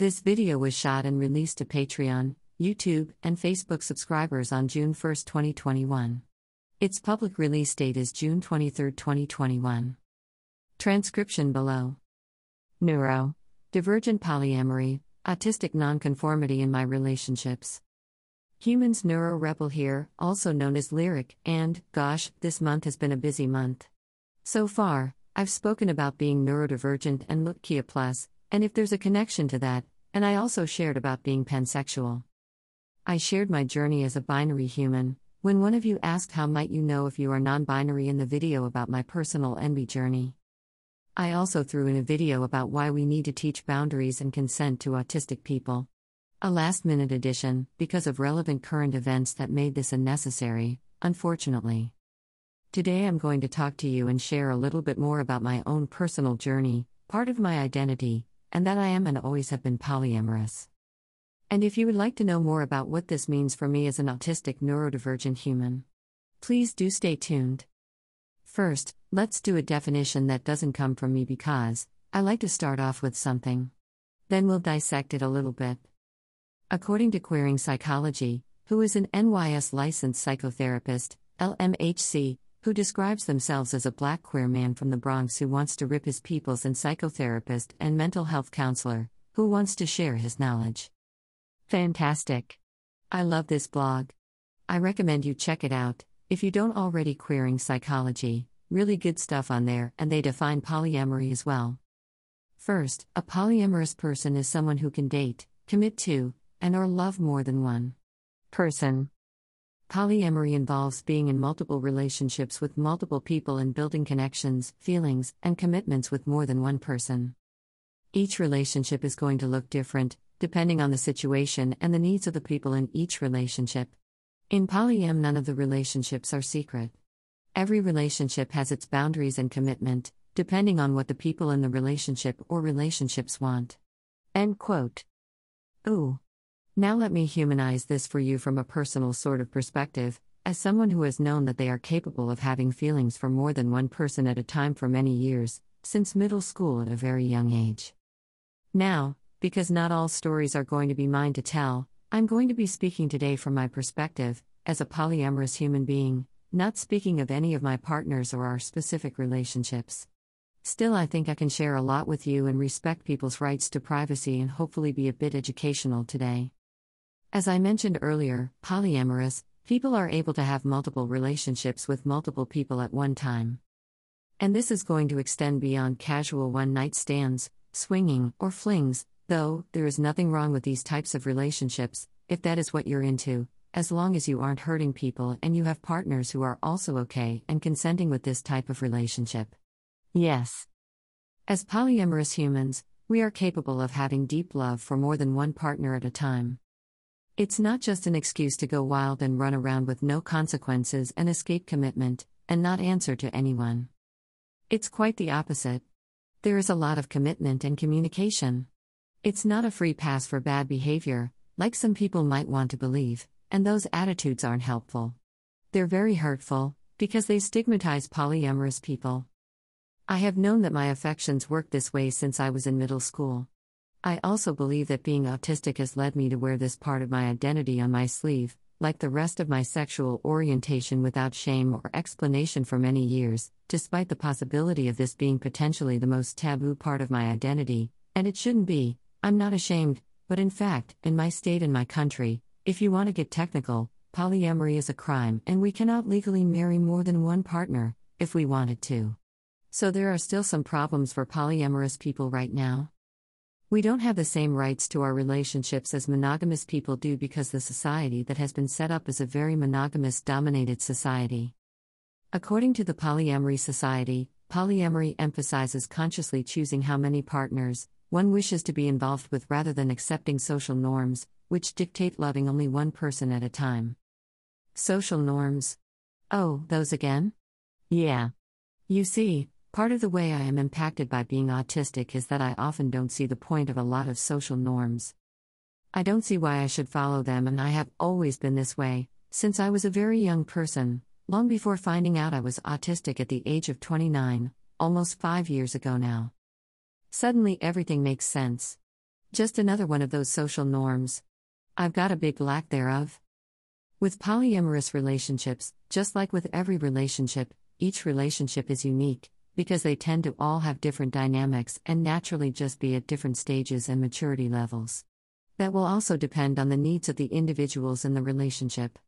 This video was shot and released to Patreon, YouTube, and Facebook subscribers on June 1, 2021. Its public release date is June 23, 2021. Transcription below. Neuro. Divergent polyamory, autistic nonconformity in my relationships. Humans Neuro Rebel here, also known as Lyric, and, gosh, this month has been a busy month. So far, I've spoken about being neurodivergent and LGBTQIA Plus, and if there's a connection to that, and I also shared about being pansexual. I shared my journey as a binary human, when one of you asked how might you know if you are non binary in the video about my personal NB journey. I also threw in a video about why we need to teach boundaries and consent to autistic people. A last minute addition, because of relevant current events that made this unnecessary, unfortunately. Today I'm going to talk to you and share a little bit more about my own personal journey, part of my identity, and that I am and always have been polyamorous. And if you would like to know more about what this means for me as an autistic neurodivergent human, please do stay tuned. First, let's do a definition that doesn't come from me because I like to start off with something. Then we'll dissect it a little bit. According to Queering Psychology, who is an NYS licensed psychotherapist, LMHC, who describes themselves as a black queer man from the Bronx who wants to rip his peoples and psychotherapist and mental health counselor, who wants to share his knowledge. Fantastic. I love this blog. I recommend you check it out, if you don't already. Queering Psychology, really good stuff on there, and they define polyamory as well. First, a polyamorous person is someone who can date, commit to, and or love more than one person. Polyamory involves being in multiple relationships with multiple people and building connections, feelings, and commitments with more than one person. Each relationship is going to look different, depending on the situation and the needs of the people in each relationship. In polyam, none of the relationships are secret. Every relationship has its boundaries and commitment, depending on what the people in the relationship or relationships want. End quote. Ooh. Now let me humanize this for you from a personal sort of perspective, as someone who has known that they are capable of having feelings for more than one person at a time for many years, since middle school at a very young age. Now, because not all stories are going to be mine to tell, I'm going to be speaking today from my perspective, as a polyamorous human being, not speaking of any of my partners or our specific relationships. Still, I think I can share a lot with you and respect people's rights to privacy and hopefully be a bit educational today. As I mentioned earlier, polyamorous, people are able to have multiple relationships with multiple people at one time. And this is going to extend beyond casual one night stands, swinging, or flings, Though, there is nothing wrong with these types of relationships, if that is what you're into, as long as you aren't hurting people and you have partners who are also okay and consenting with this type of relationship. Yes. As polyamorous humans, we are capable of having deep love for more than one partner at a time. It's not just an excuse to go wild and run around with no consequences and escape commitment, and not answer to anyone. It's quite the opposite. There is a lot of commitment and communication. It's not a free pass for bad behavior, like some people might want to believe, and those attitudes aren't helpful. They're very hurtful, because they stigmatize polyamorous people. I have known that my affections work this way since I was in middle school. I also believe that being autistic has led me to wear this part of my identity on my sleeve, like the rest of my sexual orientation without shame or explanation for many years, despite the possibility of this being potentially the most taboo part of my identity, and it shouldn't be, I'm not ashamed, but in fact, in my state and my country, if you want to get technical, polyamory is a crime and we cannot legally marry more than one partner, if we wanted to. So there are still some problems for polyamorous people right now. We don't have the same rights to our relationships as monogamous people do because the society that has been set up is a very monogamous dominated society. According to the Polyamory Society, polyamory emphasizes consciously choosing how many partners, one wishes to be involved with rather than accepting social norms, which dictate loving only one person at a time. Social norms. Oh, those again? Yeah. You see, part of the way I am impacted by being autistic is that I often don't see the point of a lot of social norms. I don't see why I should follow them, and I have always been this way, since I was a very young person, long before finding out I was autistic at the age of 29, almost five years ago now. Suddenly everything makes sense. Just another one of those social norms. I've got a big lack thereof. With polyamorous relationships, just like with every relationship, each relationship is unique, because they tend to all have different dynamics and naturally just be at different stages and maturity levels. That will also depend on the needs of the individuals in the relationship.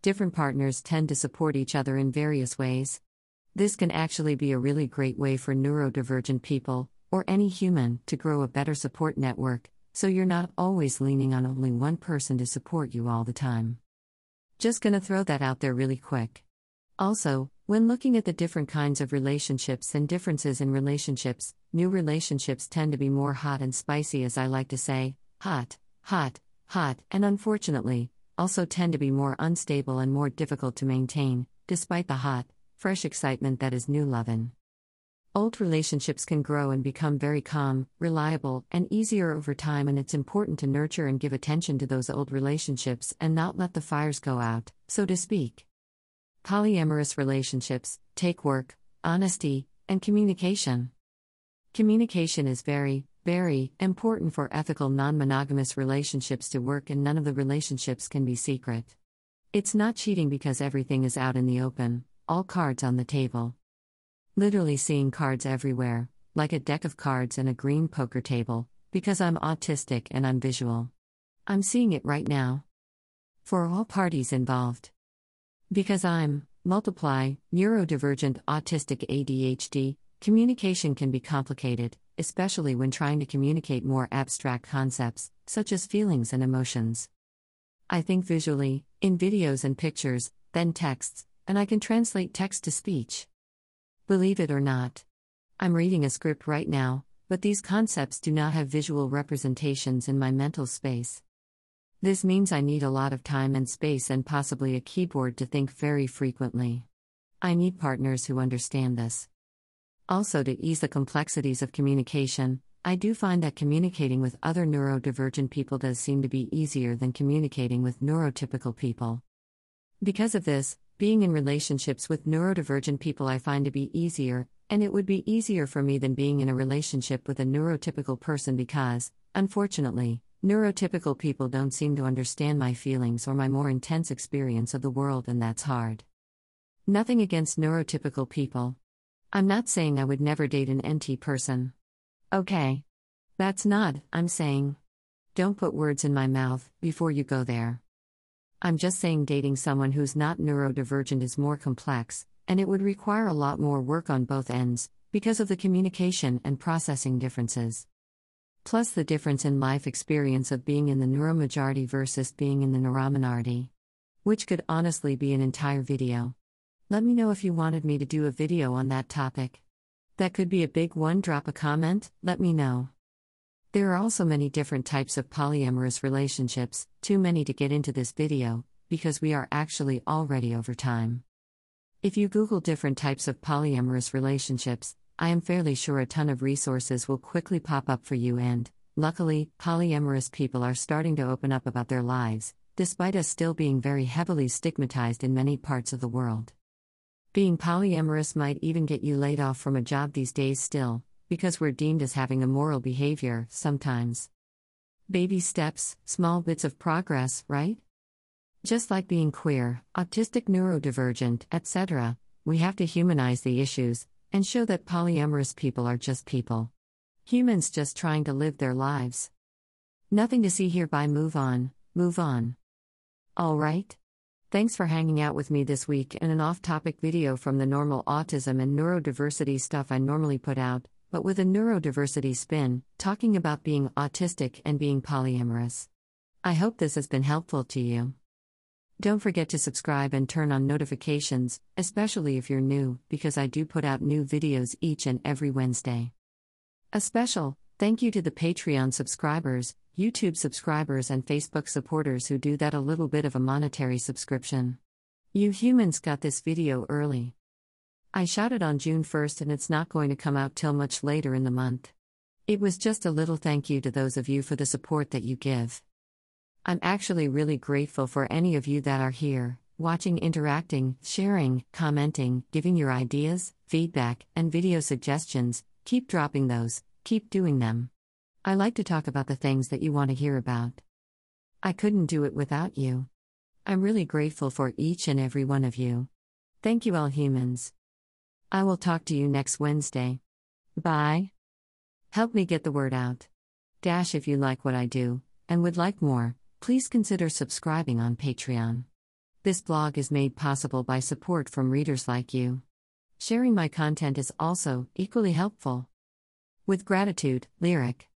Different partners tend to support each other in various ways. This can actually be a really great way for neurodivergent people, or any human, to grow a better support network, so you're not always leaning on only one person to support you all the time. Just gonna throw that out there really quick. Also, when looking at the different kinds of relationships and differences in relationships, new relationships tend to be more hot and spicy, as I like to say hot, hot, hot, and unfortunately, also tend to be more unstable and more difficult to maintain, despite the hot, fresh excitement that is new lovin'. Old relationships can grow and become very calm, reliable, and easier over time, and it's important to nurture and give attention to those old relationships and not let the fires go out, so to speak. Polyamorous relationships take work, honesty, and communication. Communication is very, very important for ethical non monogamous relationships to work, and none of the relationships can be secret. It's not cheating because everything is out in the open all cards on the table. Literally seeing cards everywhere, like a deck of cards and a green poker table, because I'm autistic and I'm visual. I'm seeing it right now. For all parties involved. Because I'm, multiply, neurodivergent autistic ADHD, communication can be complicated, especially when trying to communicate more abstract concepts, such as feelings and emotions. I think visually, in videos and pictures, then texts, and I can translate text to speech. Believe it or not. I'm reading a script right now, but these concepts do not have visual representations in my mental space. This means I need a lot of time and space and possibly a keyboard to think very frequently. I need partners who understand this. Also, to ease the complexities of communication, I do find that communicating with other neurodivergent people does seem to be easier than communicating with neurotypical people. Because of this, being in relationships with neurodivergent people I find to be easier, and it would be easier for me than being in a relationship with a neurotypical person because, unfortunately, neurotypical people don't seem to understand my feelings or my more intense experience of the world, and that's hard. Nothing against neurotypical people. I'm not saying I would never date an NT person. Okay. That's not, I'm saying. Don't put words in my mouth before you go there. I'm just saying dating someone who's not neurodivergent is more complex, and it would require a lot more work on both ends, because of the communication and processing differences. Plus, the difference in life experience of being in the neuromajority versus being in the neurominority. Which could honestly be an entire video. Let me know if you wanted me to do a video on that topic. That could be a big one. Drop a comment, let me know. There are also many different types of polyamorous relationships, too many to get into this video, because we are actually already over time. If you Google different types of polyamorous relationships, I am fairly sure a ton of resources will quickly pop up for you, and, luckily, polyamorous people are starting to open up about their lives, despite us still being very heavily stigmatized in many parts of the world. Being polyamorous might even get you laid off from a job these days, still, because we're deemed as having immoral behavior, sometimes. Baby steps, small bits of progress, right? Just like being queer, autistic, neurodivergent, etc., we have to humanize the issues and show that polyamorous people are just people. Humans just trying to live their lives. Nothing to see here by move on, move on. All right? Thanks for hanging out with me this week in an off topic video from the normal autism and neurodiversity stuff I normally put out but with a neurodiversity spin, talking about being autistic and being polyamorous. I hope this has been helpful to you. Don't forget to subscribe and turn on notifications, especially if you're new, because I do put out new videos each and every Wednesday. A special thank you to the Patreon subscribers, YouTube subscribers, and Facebook supporters who do that a little bit of a monetary subscription. You humans got this video early. I shot it on June 1st and it's not going to come out till much later in the month. It was just a little thank you to those of you for the support that you give. I'm actually really grateful for any of you that are here, watching, interacting, sharing, commenting, giving your ideas, feedback, and video suggestions. Keep dropping those, keep doing them. I like to talk about the things that you want to hear about. I couldn't do it without you. I'm really grateful for each and every one of you. Thank you, all humans. I will talk to you next Wednesday. Bye. Help me get the word out. Dash if you like what I do, and would like more, please consider subscribing on Patreon. This blog is made possible by support from readers like you. Sharing my content is also equally helpful. With gratitude, Lyric.